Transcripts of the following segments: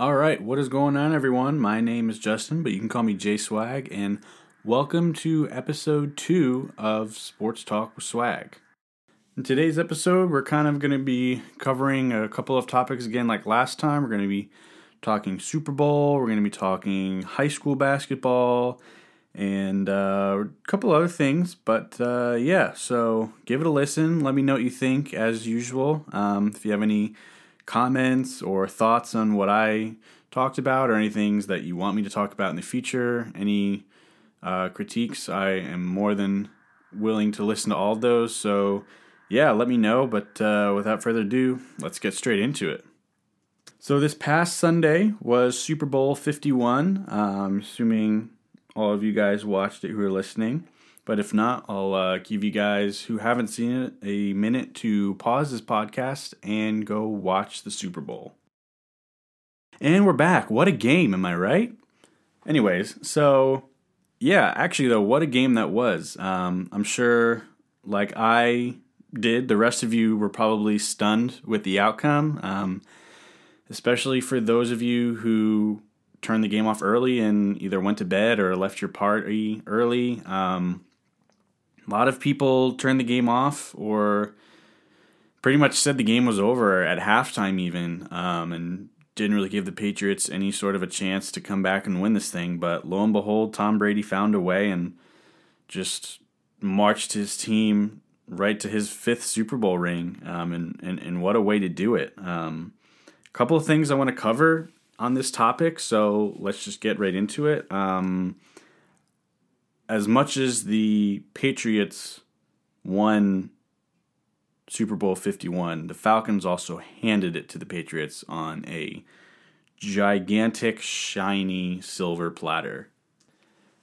All right, what is going on, everyone? My name is Justin, but you can call me J Swag, and welcome to episode two of Sports Talk with Swag. In today's episode, we're kind of going to be covering a couple of topics again, like last time. We're going to be talking Super Bowl, we're going to be talking high school basketball, and uh, a couple other things. But uh, yeah, so give it a listen. Let me know what you think, as usual. Um, if you have any comments or thoughts on what I talked about or any things that you want me to talk about in the future, any uh, critiques, I am more than willing to listen to all those. So, yeah, let me know. But uh, without further ado, let's get straight into it. So, this past Sunday was Super Bowl 51. Uh, I'm assuming all of you guys watched it who are listening. But if not, I'll uh, give you guys who haven't seen it a minute to pause this podcast and go watch the Super Bowl. And we're back. What a game, am I right? Anyways, so yeah, actually, though, what a game that was. Um, I'm sure, like I did, the rest of you were probably stunned with the outcome, um, especially for those of you who turned the game off early and either went to bed or left your party early. Um, a lot of people turned the game off or pretty much said the game was over at halftime, even, um, and didn't really give the Patriots any sort of a chance to come back and win this thing. But lo and behold, Tom Brady found a way and just marched his team right to his fifth Super Bowl ring. Um, and, and, and what a way to do it. Um, a couple of things I want to cover on this topic, so let's just get right into it. Um, as much as the Patriots won Super Bowl 51, the Falcons also handed it to the Patriots on a gigantic, shiny silver platter.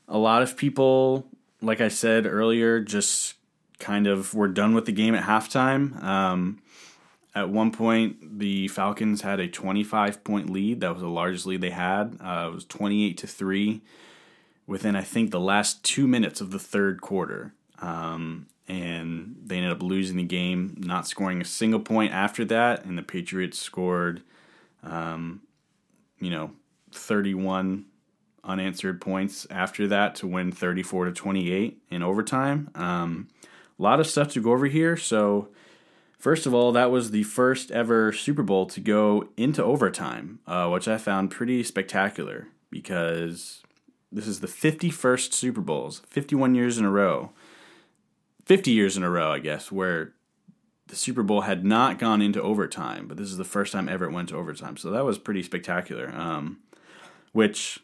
A lot of people, like I said earlier, just kind of were done with the game at halftime. Um, at one point, the Falcons had a 25 point lead. That was the largest lead they had. Uh, it was 28 to 3 within I think the last two minutes of the third quarter. Um, and they ended up losing the game, not scoring a single point after that. And the Patriots scored, um, you know, 31 unanswered points after that to win 34 to 28 in overtime. Um, a lot of stuff to go over here. So, first of all, that was the first ever Super Bowl to go into overtime, uh, which I found pretty spectacular because this is the 51st Super Bowls, 51 years in a row. 50 years in a row, I guess, where the Super Bowl had not gone into overtime, but this is the first time ever it went to overtime. So that was pretty spectacular. Um, which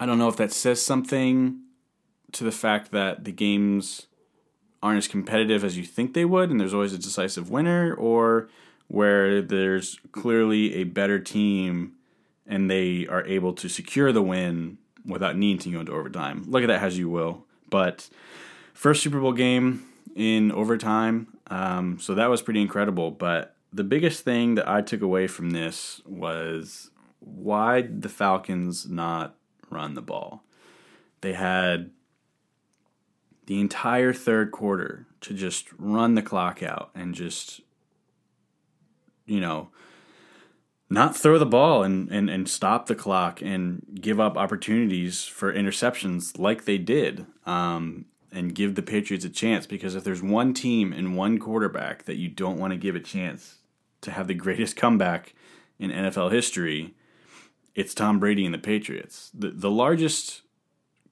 I don't know if that says something to the fact that the games aren't as competitive as you think they would, and there's always a decisive winner, or where there's clearly a better team and they are able to secure the win without needing to go into overtime. Look at that as you will. But first Super Bowl game in overtime, um, so that was pretty incredible. But the biggest thing that I took away from this was why the Falcons not run the ball? They had the entire third quarter to just run the clock out and just, you know, not throw the ball and, and, and stop the clock and give up opportunities for interceptions like they did um, and give the Patriots a chance. Because if there's one team and one quarterback that you don't want to give a chance to have the greatest comeback in NFL history, it's Tom Brady and the Patriots. The, the largest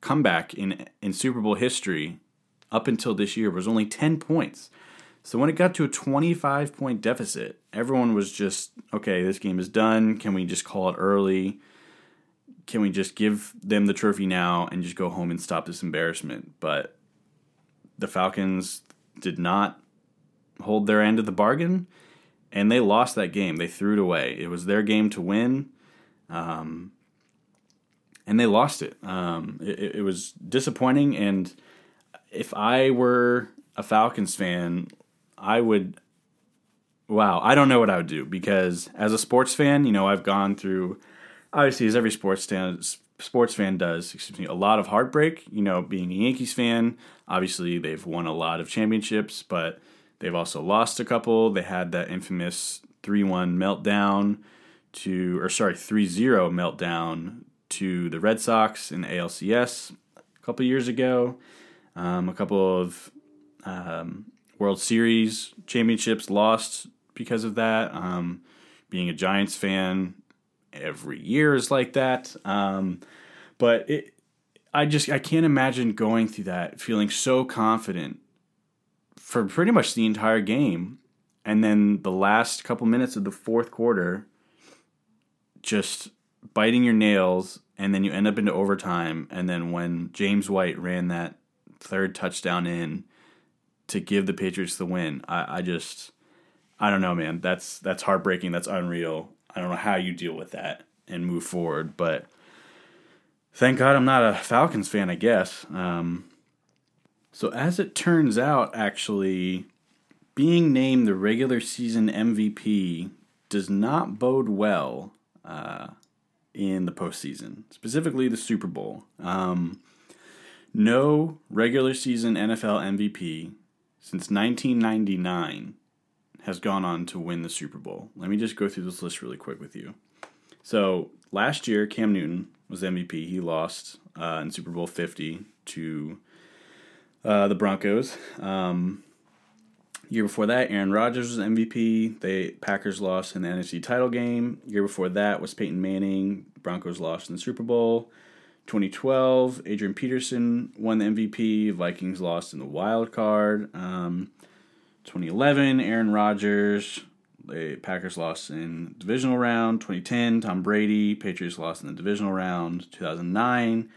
comeback in, in Super Bowl history up until this year was only 10 points. So when it got to a 25 point deficit, everyone was just, okay, this game is done. Can we just call it early? Can we just give them the trophy now and just go home and stop this embarrassment? But the Falcons did not hold their end of the bargain and they lost that game. They threw it away. It was their game to win. Um, and they lost it. Um, it. It was disappointing. And if I were a Falcons fan, I would wow, I don't know what I would do because as a sports fan, you know, I've gone through obviously as every sports fan sports fan does, excuse me, a lot of heartbreak, you know, being a Yankees fan, obviously they've won a lot of championships, but they've also lost a couple. They had that infamous 3-1 meltdown to, or sorry, 3 0 meltdown to the Red Sox in the ALCS a couple years ago. Um, a couple of um, World Series championships lost because of that. Um, being a Giants fan every year is like that. Um, but it, I just I can't imagine going through that feeling so confident for pretty much the entire game, and then the last couple minutes of the fourth quarter, just biting your nails, and then you end up into overtime, and then when James White ran that third touchdown in to give the Patriots the win. I, I just I don't know, man. That's that's heartbreaking. That's unreal. I don't know how you deal with that and move forward, but thank God I'm not a Falcons fan. I guess. Um, so as it turns out, actually, being named the regular season MVP does not bode well uh, in the postseason, specifically the Super Bowl. Um, no regular season NFL MVP since 1999 has gone on to win the Super Bowl. Let me just go through this list really quick with you. So last year, Cam Newton was MVP. He lost uh, in Super Bowl 50 to uh, the Broncos. Um, year before that, Aaron Rodgers was MVP. The Packers lost in the NFC title game. Year before that was Peyton Manning. Broncos lost in the Super Bowl. 2012, Adrian Peterson won the MVP. Vikings lost in the wild card. Um, 2011, Aaron Rodgers. The Packers lost in divisional round. 2010, Tom Brady. Patriots lost in the divisional round. 2009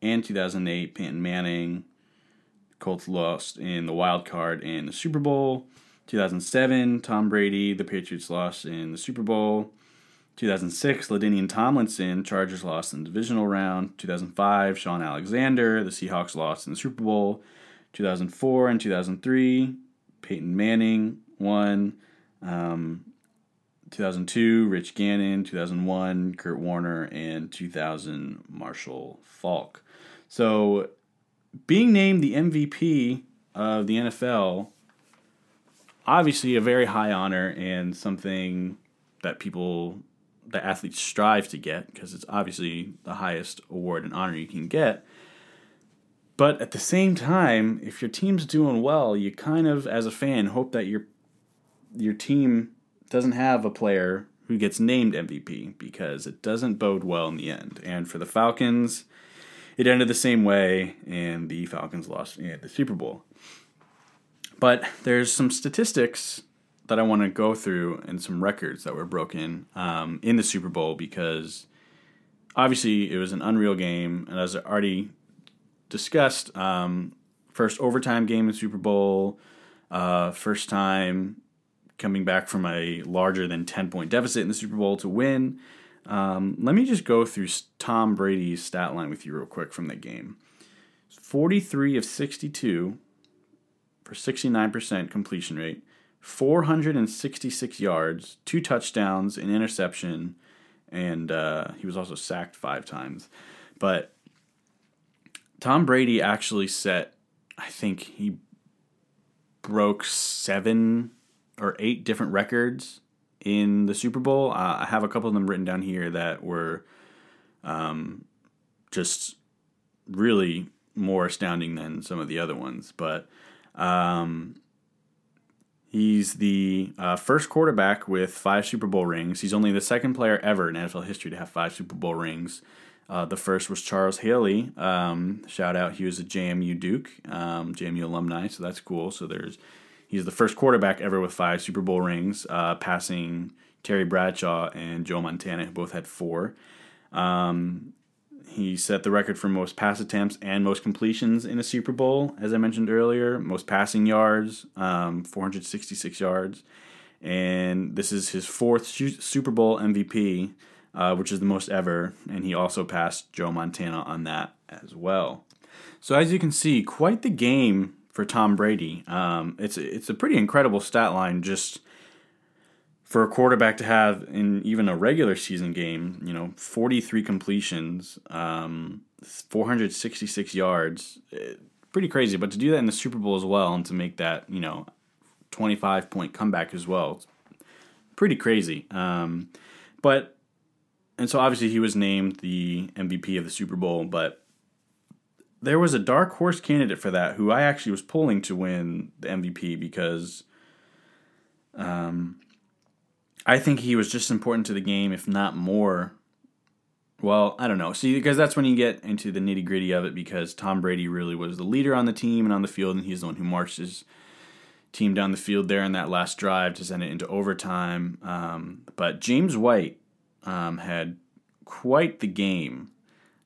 and 2008, Peyton Manning. Colts lost in the wild card and the Super Bowl. 2007, Tom Brady. The Patriots lost in the Super Bowl. 2006, LaDainian Tomlinson, Chargers lost in the divisional round. 2005, Shaun Alexander, the Seahawks lost in the Super Bowl. 2004 and 2003, Peyton Manning won. Um, 2002, Rich Gannon. 2001, Kurt Warner. And 2000, Marshall Faulk. So, being named the MVP of the NFL, obviously a very high honor and something that people the athletes strive to get because it's obviously the highest award and honor you can get. But at the same time, if your team's doing well, you kind of, as a fan, hope that your your team doesn't have a player who gets named MVP because it doesn't bode well in the end. And for the Falcons, it ended the same way, and the Falcons lost the Super Bowl. But there's some statistics that I want to go through and some records that were broken um, in the Super Bowl because obviously it was an unreal game, and as I already discussed, um, first overtime game in Super Bowl, uh, first time coming back from a larger than ten point deficit in the Super Bowl to win. Um, let me just go through Tom Brady's stat line with you real quick from the game. 43 of 62 for 69% completion rate. 466 yards, two touchdowns, an interception, and uh, he was also sacked five times. But Tom Brady actually set, I think he broke seven or eight different records in the Super Bowl. Uh, I have a couple of them written down here that were um, just really more astounding than some of the other ones. But um, He's the uh, first quarterback with five Super Bowl rings. He's only the second player ever in NFL history to have five Super Bowl rings. Uh, the first was Charles Haley. Um, shout out, he was a JMU Duke, um, JMU alumni, so that's cool. So there's he's the first quarterback ever with five Super Bowl rings, uh, passing Terry Bradshaw and Joe Montana, who both had four. Um, he set the record for most pass attempts and most completions in a Super Bowl, as I mentioned earlier. Most passing yards, um, 466 yards. And this is his fourth Super Bowl MVP, uh, which is the most ever. And he also passed Joe Montana on that as well. So, as you can see, quite the game for Tom Brady. Um, it's, it's a pretty incredible stat line just for a quarterback to have in even a regular season game, you know, 43 completions, um, 466 yards, eh, pretty crazy. But to do that in the Super Bowl as well and to make that, you know, 25 point comeback as well, pretty crazy. Um, but and so obviously he was named the MVP of the Super Bowl, but there was a dark horse candidate for that who I actually was pulling to win the MVP because um, I think he was just important to the game, if not more. Well, I don't know. See, because that's when you get into the nitty gritty of it, because Tom Brady really was the leader on the team and on the field, and he's the one who marched his team down the field there in that last drive to send it into overtime. Um, but James White um, had quite the game.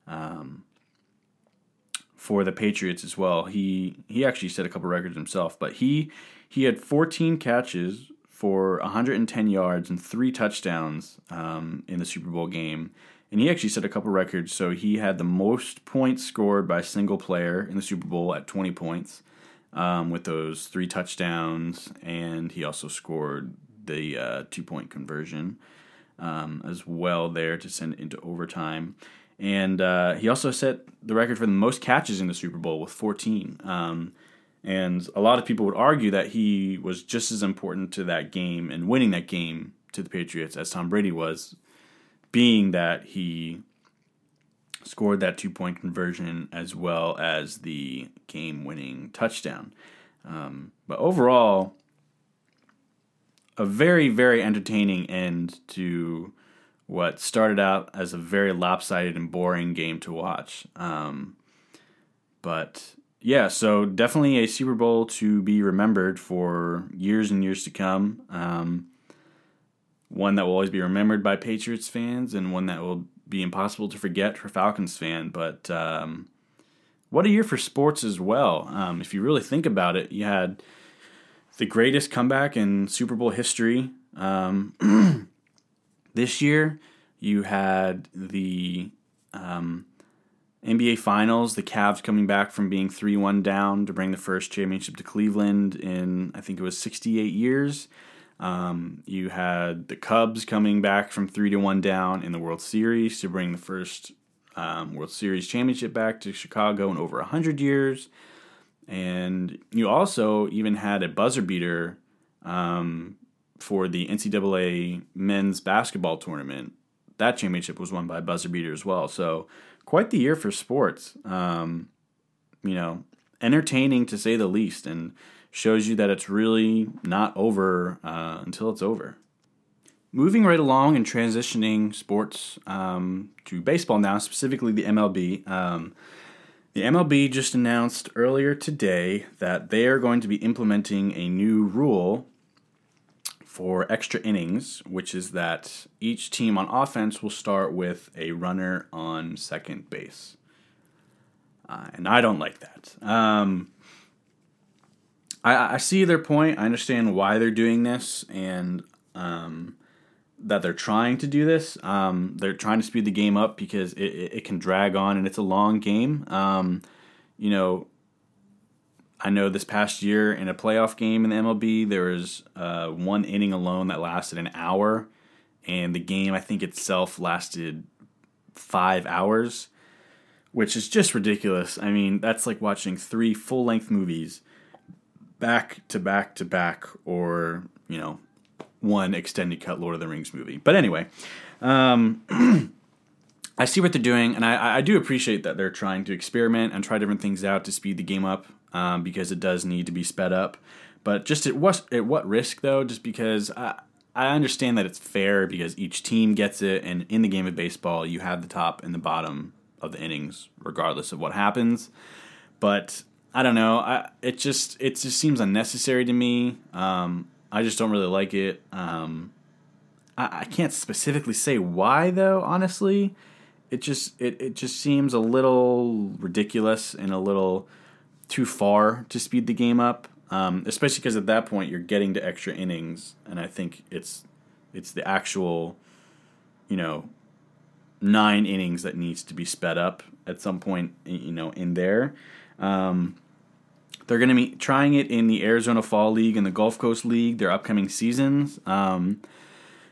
Um, for the Patriots as well. He he actually set a couple records himself, but he he had 14 catches for 110 yards and three touchdowns um, in the Super Bowl game, and he actually set a couple records. So he had the most points scored by a single player in the Super Bowl at 20 points um, with those three touchdowns, and he also scored the uh, two point conversion um, as well there to send it into overtime. And uh, he also set the record for the most catches in the Super Bowl with 14. And a lot of people would argue that he was just as important to that game and winning that game to the Patriots as Tom Brady was, being that he scored that two point conversion as well as the game winning touchdown. Um, but overall, a very, very entertaining end to what started out as a very lopsided and boring game to watch. Um, but yeah, so definitely a Super Bowl to be remembered for years and years to come. Um, one that will always be remembered by Patriots fans, and one that will be impossible to forget for Falcons fan. But um, what a year for sports as well. Um, if you really think about it, you had the greatest comeback in Super Bowl history. Um, This year, you had the um, NBA Finals, the Cavs coming back from being 3 1 down to bring the first championship to Cleveland in, I think it was 68 years. Um, you had the Cubs coming back from 3 to 1 down in the World Series to bring the first um, World Series championship back to Chicago in over 100 years. And you also even had a buzzer beater um, for the NCAA men's basketball tournament. That championship was won by buzzer beater as well. So quite the year for sports. Um, you know, entertaining to say the least, and shows you that it's really not over uh, until it's over. Moving right along and transitioning sports um, to baseball now, specifically the MLB. Um, the MLB just announced earlier today that they are going to be implementing a new rule for extra innings, which is that each team on offense will start with a runner on second base. Uh, and I don't like that. Um, I, I, see their point. I understand why they're doing this and um, that they're trying to do this. Um, they're trying to speed the game up because it, it, it, can drag on and it's a long game. Um, you know, I know this past year in a playoff game in the MLB, there was uh, one inning alone that lasted an hour, and the game I think itself lasted five hours, which is just ridiculous. I mean, that's like watching three full length movies back to back to back, or you know, one extended cut Lord of the Rings movie. But anyway, um, I see what they're doing, and I, I do appreciate that they're trying to experiment and try different things out to speed the game up um, because it does need to be sped up. But just at what at what risk though? Just because I I understand that it's fair because each team gets it, and in the game of baseball, you have the top and the bottom of the innings, regardless of what happens. But I don't know. I it just it just seems unnecessary to me. Um, I just don't really like it. Um, I, I can't specifically say why though. Honestly, it just it, it just seems a little ridiculous and a little too far to speed the game up, um, especially because at that point you're getting to extra innings, and I think it's it's the actual, you know, nine innings that needs to be sped up at some point, you know, in there. Um, they're going to be trying it in the Arizona Fall League and the Gulf Coast League, their upcoming seasons. Um,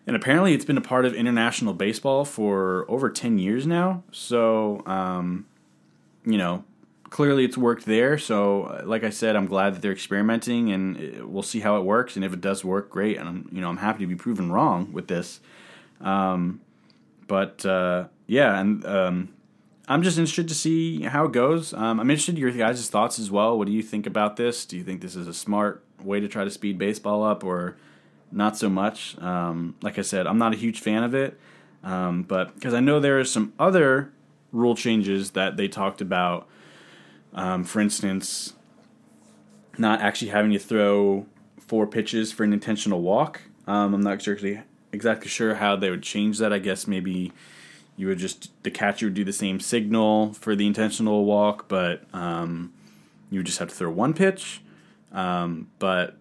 and apparently, it's been a part of international baseball for over 10 years now. So, um, you know, clearly it's worked there. So, uh, like I said, I'm glad that they're experimenting, and we'll see how it works. And if it does work, great. And I'm, you know, I'm happy to be proven wrong with this. Um, but uh, yeah, and um, I'm just interested to see how it goes. Um, I'm interested in your guys' thoughts as well. What do you think about this? Do you think this is a smart way to try to speed baseball up, or not so much? Um, like I said, I'm not a huge fan of it, um, but because I know there are some other rule changes that they talked about. Um, for instance, not actually having to throw four pitches for an intentional walk. Um, I'm not exactly exactly sure how they would change that. I guess maybe you would just the catcher would do the same signal for the intentional walk, but um, you would just have to throw one pitch. Um, but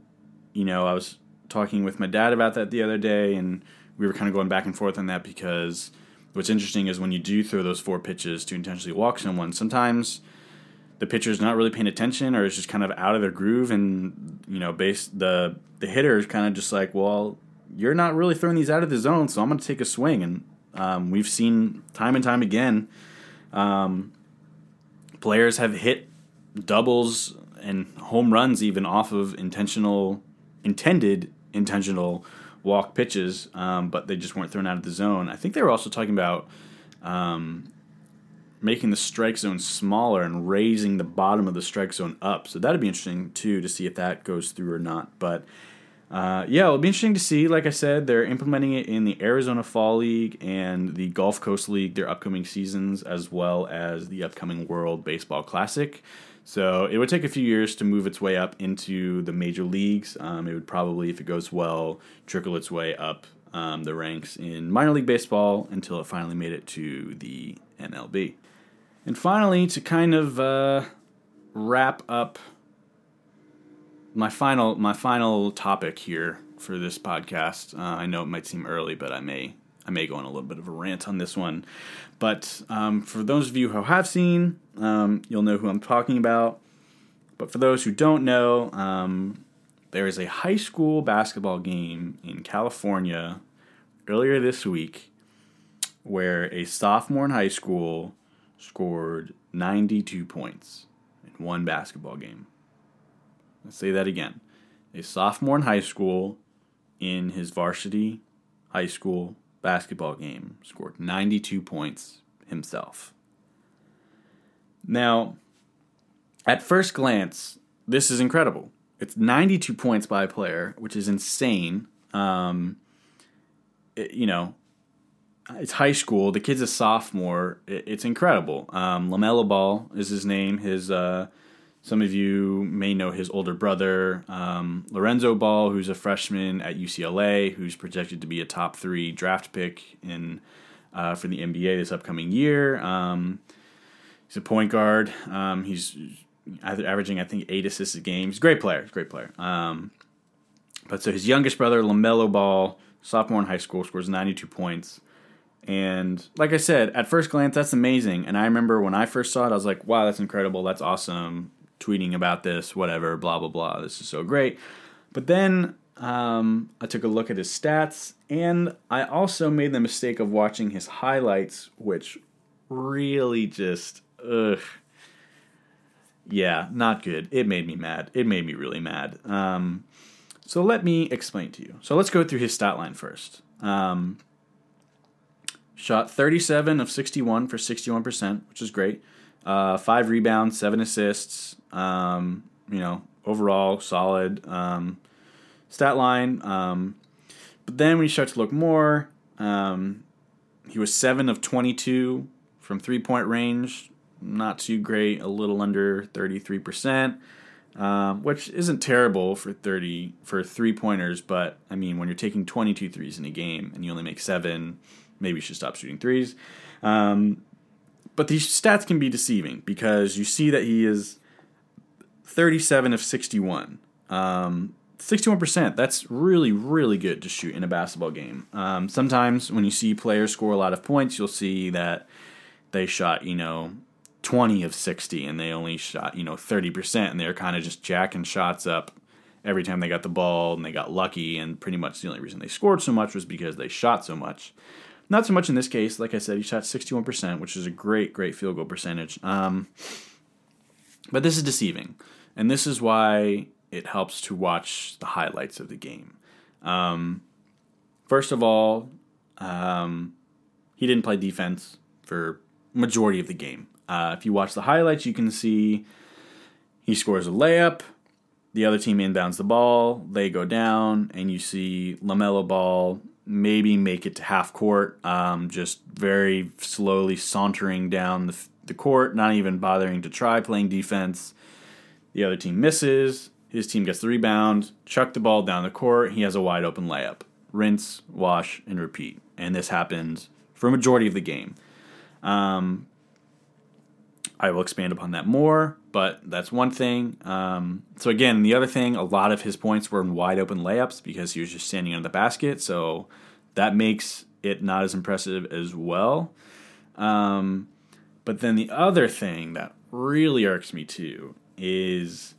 you know, I was talking with my dad about that the other day, and we were kind of going back and forth on that because what's interesting is when you do throw those four pitches to intentionally walk someone, sometimes the pitcher's not really paying attention or is just kind of out of their groove and you know base the the hitter is kind of just like well you're not really throwing these out of the zone so i'm going to take a swing. And um, we've seen time and time again um, players have hit doubles and home runs even off of intentional intended intentional walk pitches um, but they just weren't thrown out of the zone. I think they were also talking about um, making the strike zone smaller and raising the bottom of the strike zone up. So that'd be interesting too to see if that goes through or not. But uh, yeah, it'll be interesting to see. Like I said, they're implementing it in the Arizona Fall League and the Gulf Coast League, their upcoming seasons, as well as the upcoming World Baseball Classic. So it would take a few years to move its way up into the major leagues. Um, it would probably, if it goes well, trickle its way up um, the ranks in minor league baseball until it finally made it to the MLB. And finally, to kind of uh, wrap up my final my final topic here for this podcast. Uh, I know it might seem early, but I may I may go on a little bit of a rant on this one. But um, for those of you who have seen, um, you'll know who I'm talking about. But for those who don't know, um, there is a high school basketball game in California earlier this week where a sophomore in high school scored 92 points in one basketball game. Let's say that again. A sophomore in high school in his varsity high school basketball game scored 92 points himself. Now, at first glance, this is incredible. It's 92 points by a player, which is insane. Um, it, you know, it's high school. The kid's a sophomore. it's incredible. Um, Lamelo Ball is his name. His uh, some of you may know his older brother, um, Lorenzo Ball, who's a freshman at UCLA, who's projected to be a top three draft pick in uh, for the NBA this upcoming year. Um, he's a point guard. Um, he's averaging, I think, eight assists a game. He's a great player. He's a great player. Um, but so his youngest brother, Lamelo Ball, sophomore in high school, scores 92 points. And like I said, at first glance, that's amazing. And I remember when I first saw it, I was like, wow, that's incredible. That's awesome. Tweeting about this, whatever, blah, blah, blah. This is so great. But then um, I took a look at his stats, and I also made the mistake of watching his highlights, which really just, ugh. Yeah, not good. It made me mad. It made me really mad. Um, so let me explain to you. So let's go through his stat line first. Um, Shot 37 of 61 for 61%, which is great. Uh, five rebounds, seven assists. Um, you know, overall solid um, stat line. Um, but then when you start to look more, um, he was seven of 22 from three point range. Not too great, a little under 33%. Um, which isn't terrible for 30 for three pointers, but I mean, when you're taking 22 threes in a game and you only make seven, maybe you should stop shooting threes. Um, but these stats can be deceiving because you see that he is 37 of 61. Um, 61%, that's really, really good to shoot in a basketball game. Um, sometimes when you see players score a lot of points, you'll see that they shot, you know, 20 of 60 and they only shot, you know, 30% and they're kind of just jacking shots up every time they got the ball and they got lucky. And pretty much the only reason they scored so much was because they shot so much. Not so much in this case. Like I said, he shot 61%, which is a great, great field goal percentage. Um, but this is deceiving. And this is why it helps to watch the highlights of the game. Um, first of all, um, he didn't play defense for majority of the game. Uh, if you watch the highlights, you can see he scores a layup. The other team inbounds the ball. They go down, and you see LaMelo Ball maybe make it to half court, um, just very slowly sauntering down the, the court, not even bothering to try playing defense. The other team misses. His team gets the rebound, chuck the ball down the court. He has a wide open layup. Rinse, wash, and repeat. And this happens for a majority of the game. Um, I will expand upon that more, but that's one thing. Um, so again, the other thing, a lot of his points were in wide open layups because he was just standing under the basket. So that makes it not as impressive as well. Um, but then the other thing that really irks me too is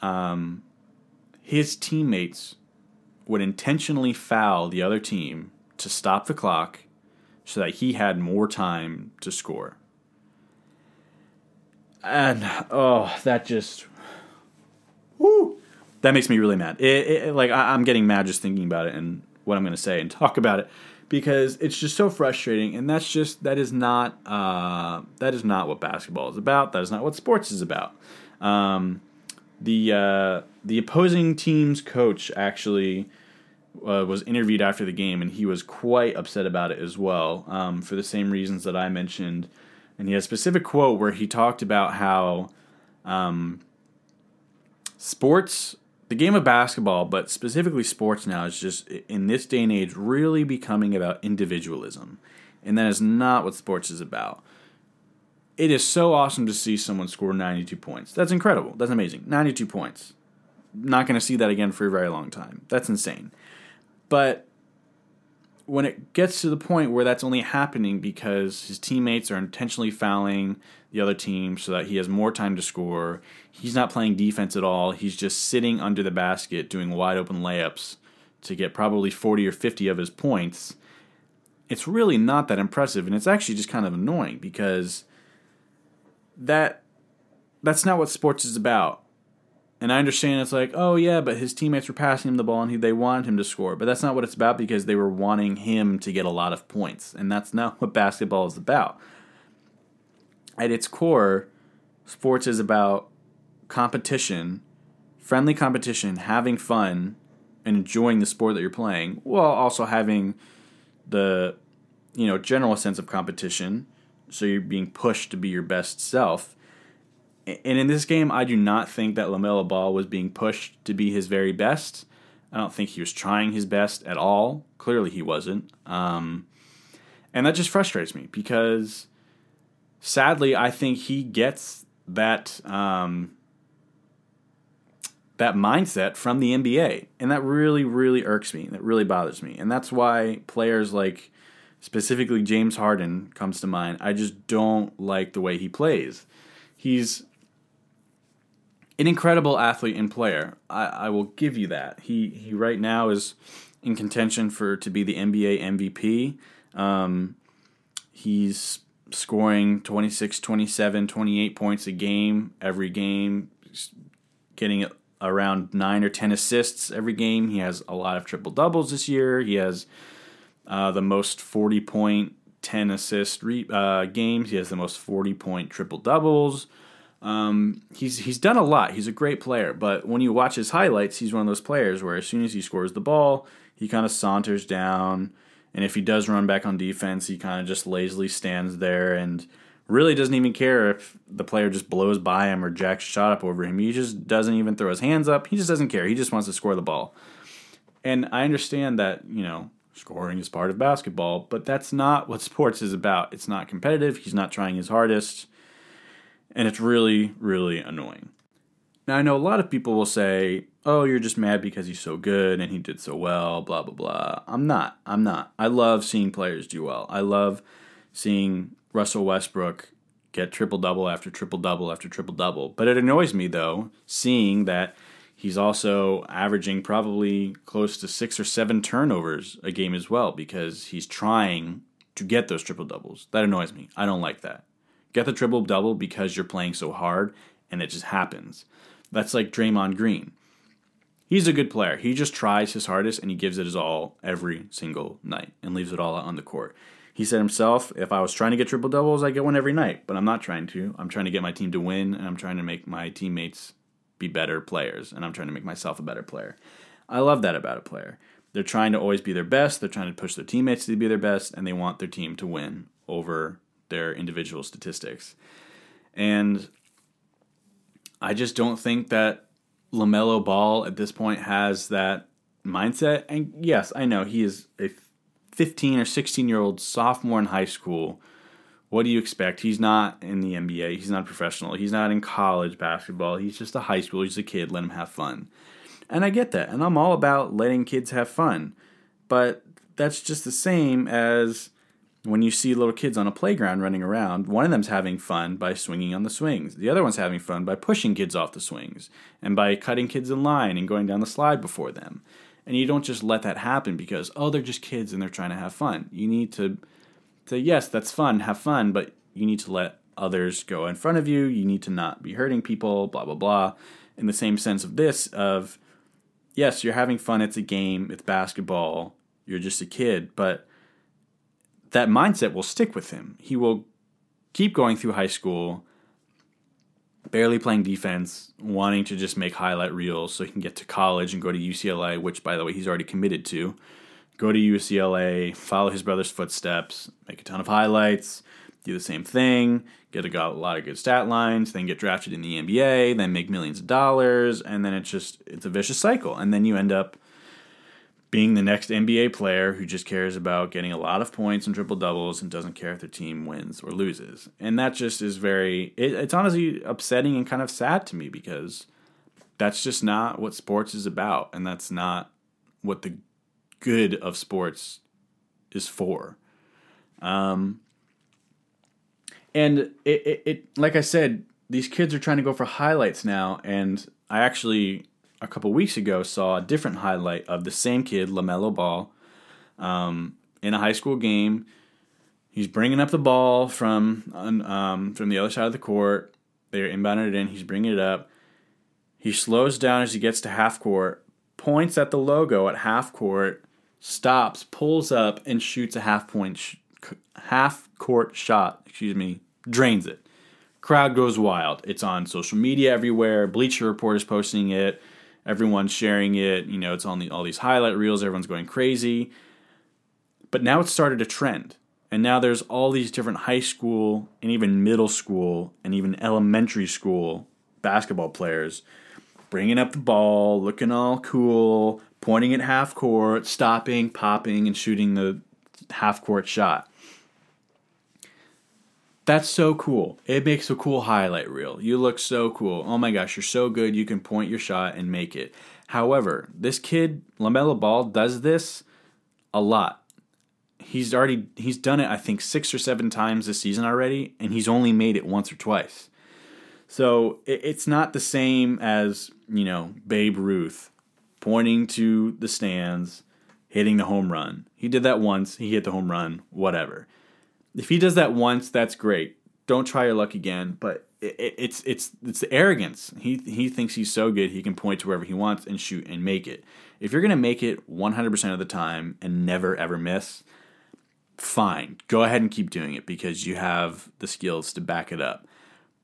um, his teammates would intentionally foul the other team to stop the clock so that he had more time to score. And oh, that just that makes me really mad. It, it, like I, am getting mad just thinking about it and what I'm going to say and talk about it because it's just so frustrating. And that's just that is not uh, that is not what basketball is about. That is not what sports is about. Um, the uh, the opposing team's coach actually uh, was interviewed after the game, and he was quite upset about it as well, um, for the same reasons that I mentioned. And he had a specific quote where he talked about how um, sports, the game of basketball, but specifically sports now, is just in this day and age really becoming about individualism, and that is not what sports is about. It is so awesome to see someone score 92 points. That's incredible. That's amazing. 92 points. Not going to see that again for a very long time. That's insane. But when it gets to the point where that's only happening because his teammates are intentionally fouling the other team so that he has more time to score, he's not playing defense at all. He's just sitting under the basket doing wide open layups to get probably 40 or 50 of his points. It's really not that impressive and it's actually just kind of annoying because that that's not what sports is about. And I understand it's like, oh yeah, but his teammates were passing him the ball and he, they wanted him to score. But that's not what it's about because they were wanting him to get a lot of points. And that's not what basketball is about. At its core, sports is about competition, friendly competition, having fun, and enjoying the sport that you're playing, while also having the you know general sense of competition. So you're being pushed to be your best self and in this game, I do not think that LaMelo Ball was being pushed to be his very best. I don't think he was trying his best at all. Clearly, he wasn't. Um, and that just frustrates me because sadly, I think he gets that um, that mindset from the NBA, and that really, really irks me. That really bothers me, and that's why players like specifically James Harden comes to mind. I just don't like the way he plays. He's an incredible athlete and player. I, I will give you that. He he right now is in contention for to be the NBA MVP. Um, he's scoring 26, 27, 28 points a game every game, getting around 9 or 10 assists every game. He has a lot of triple doubles this year. He has uh, the most 40 point 10 assist re- uh, games. He has the most 40 point triple doubles. Um, he's he's done a lot. He's a great player, but when you watch his highlights, he's one of those players where as soon as he scores the ball, he kind of saunters down, and if he does run back on defense, he kind of just lazily stands there and really doesn't even care if the player just blows by him or jacks a shot up over him. He just doesn't even throw his hands up. He just doesn't care. He just wants to score the ball. And I understand that, you know, scoring is part of basketball, but that's not what sports is about. It's not competitive. He's not trying his hardest and it's really, really annoying. Now, I know a lot of people will say, oh, you're just mad because he's so good and he did so well, blah, blah, blah. I'm not. I'm not. I love seeing players do well. I love seeing Russell Westbrook get triple double after triple double after triple double. But it annoys me, though, seeing that he's also averaging probably close to six or seven turnovers a game as well because he's trying to get those triple doubles. That annoys me. I don't like that. Get the triple double because you're playing so hard and it just happens. That's like Draymond Green. He's a good player. He just tries his hardest and he gives it his all every single night and leaves it all out on the court. He said himself, if I was trying to get triple doubles, I get one every night, but I'm not trying to. I'm trying to get my team to win and I'm trying to make my teammates be better players and I'm trying to make myself a better player. I love that about a player. They're trying to always be their best, they're trying to push their teammates to be their best and they want their team to win over their individual statistics. And I just don't think that LaMelo Ball at this point has that mindset. And yes, I know he is a 15 or 16 year old sophomore in high school. What do you expect? He's not in the NBA. He's not professional. He's not in college basketball. He's just a high school. He's a kid. Let him have fun. And I get that. And I'm all about letting kids have fun. But that's just the same as when you see little kids on a playground running around, one of them's having fun by swinging on the swings. The other one's having fun by pushing kids off the swings and by cutting kids in line and going down the slide before them. And you don't just let that happen because, oh, they're just kids and they're trying to have fun. You need to say, yes, that's fun, have fun, but you need to let others go in front of you. You need to not be hurting people, blah, blah, blah. In the same sense of this, of, yes, you're having fun, it's a game, it's basketball, you're just a kid, but that mindset will stick with him. He will keep going through high school, barely playing defense, wanting to just make highlight reels so he can get to college and go to UCLA, which, by the way, he's already committed to. Go to UCLA, follow his brother's footsteps, make a ton of highlights, do the same thing, get a, a lot of good stat lines, then get drafted in the NBA, then make millions of dollars, and then it's just it's a vicious cycle, and then you end up being the next NBA player who just cares about getting a lot of points and triple doubles and doesn't care if their team wins or loses. And that just is very, it, it's honestly upsetting and kind of sad to me because that's just not what sports is about. And that's not what the good of sports is for. Um, and it, it, it, like I said, these kids are trying to go for highlights now. And I actually a couple weeks ago saw a different highlight of the same kid, LaMelo Ball, um, in a high school game. He's bringing up the ball from um, from the other side of the court. They're inbounding it in. He's bringing it up. He slows down as he gets to half court, points at the logo at half court, stops, pulls up, and shoots a half point, sh- half court shot. Excuse me, drains it. Crowd goes wild. It's on social media everywhere. Bleacher Report is posting it everyone's sharing it. You know, it's on the, all these highlight reels. Everyone's going crazy. But now it's started a trend. And now there's all these different high school and even middle school and even elementary school basketball players bringing up the ball, looking all cool, pointing at half court, stopping, popping, and shooting the half court shot. That's so cool. It makes a cool highlight reel. You look so cool. Oh my gosh, you're so good. You can point your shot and make it. However, this kid, LaMelo Ball, does this a lot. He's already he's done it I think 6 or 7 times this season already and he's only made it once or twice. So, it's not the same as, you know, Babe Ruth pointing to the stands, hitting the home run. He did that once, he hit the home run, whatever if he does that once, that's great. Don't try your luck again. But it, it, it's it's it's the arrogance. He he thinks he's so good he can point to wherever he wants and shoot and make it. If you're gonna make it 100% of the time and never ever miss, fine. Go ahead and keep doing it because you have the skills to back it up.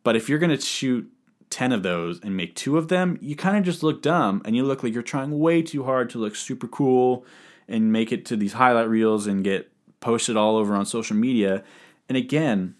But if you're gonna shoot 10 of those and make two of them, you kind of just look dumb and you look like you're trying way too hard to look super cool and make it to these highlight reels and get posted all over on social media. And again,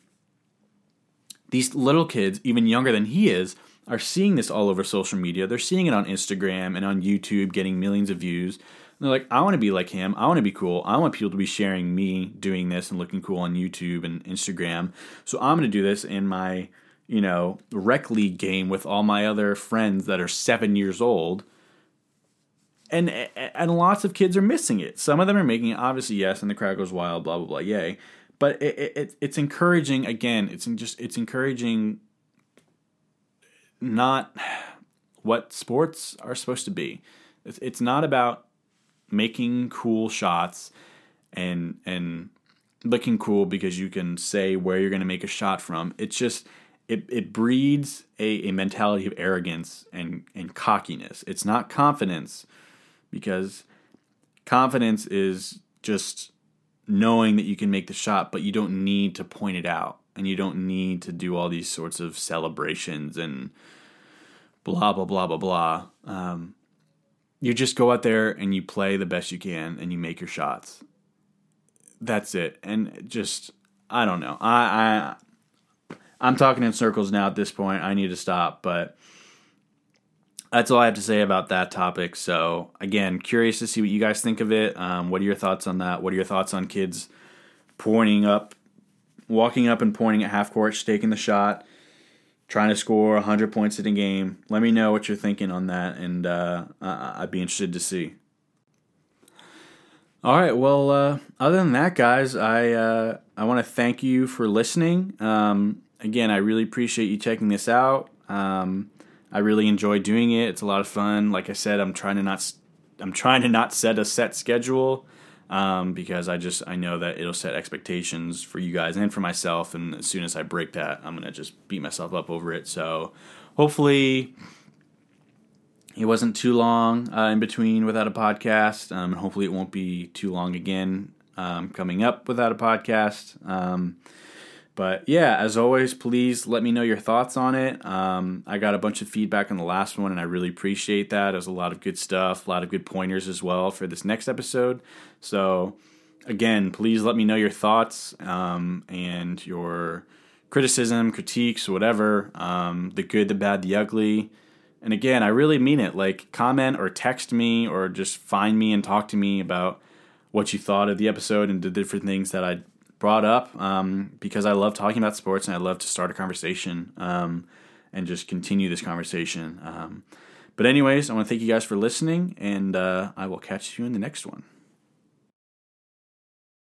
these little kids, even younger than he is, are seeing this all over social media. They're seeing it on Instagram and on YouTube, getting millions of views. And they're like, I want to be like him. I want to be cool. I want people to be sharing me doing this and looking cool on YouTube and Instagram. So I'm going to do this in my, you know, rec league game with all my other friends that are seven years old and and lots of kids are missing it. Some of them are making it, obviously, yes, and the crowd goes wild, blah blah blah, yay. But it, it it's encouraging. Again, it's just it's encouraging. Not what sports are supposed to be. It's, it's not about making cool shots and and looking cool because you can say where you're going to make a shot from. It's just it, it breeds a, a mentality of arrogance and, and cockiness. It's not confidence because confidence is just knowing that you can make the shot, but you don't need to point it out and you don't need to do all these sorts of celebrations and blah, blah, blah, blah, blah. Um, you just go out there and you play the best you can and you make your shots. That's it. And just, I don't know. I, I, I'm talking in circles now at this point. I need to stop, but that's all I have to say about that topic. So again, curious to see what you guys think of it. Um, what are your thoughts on that? What are your thoughts on kids pointing up, walking up and pointing at half court, taking the shot, trying to score 100 points in a game? Let me know what you're thinking on that, and uh, I'd be interested to see. All right. Well, uh, other than that, guys, I uh, I want to thank you for listening. Um, again, I really appreciate you checking this out. Um, I really enjoy doing it. It's a lot of fun. Like I said, I'm trying to not I'm trying to not set a set schedule um, because I just I know that it'll set expectations for you guys and for myself. And as soon as I break that, I'm gonna just beat myself up over it. So hopefully. It wasn't too long uh, in between without a podcast, um, and hopefully it won't be too long again um, coming up without a podcast. But yeah, as always, please let me know your thoughts on it. Um, I got a bunch of feedback on the last one, and I really appreciate that. Was a lot of good stuff, a lot of good pointers as well for this next episode. So, again, please let me know your thoughts um, and your criticism, critiques, whatever um, the good, the bad, the ugly. And again, I really mean it. Like, comment or text me or just find me and talk to me about what you thought of the episode and the different things that I brought up um, because I love talking about sports and I love to start a conversation um, and just continue this conversation. Um, but, anyways, I want to thank you guys for listening, and uh, I will catch you in the next one.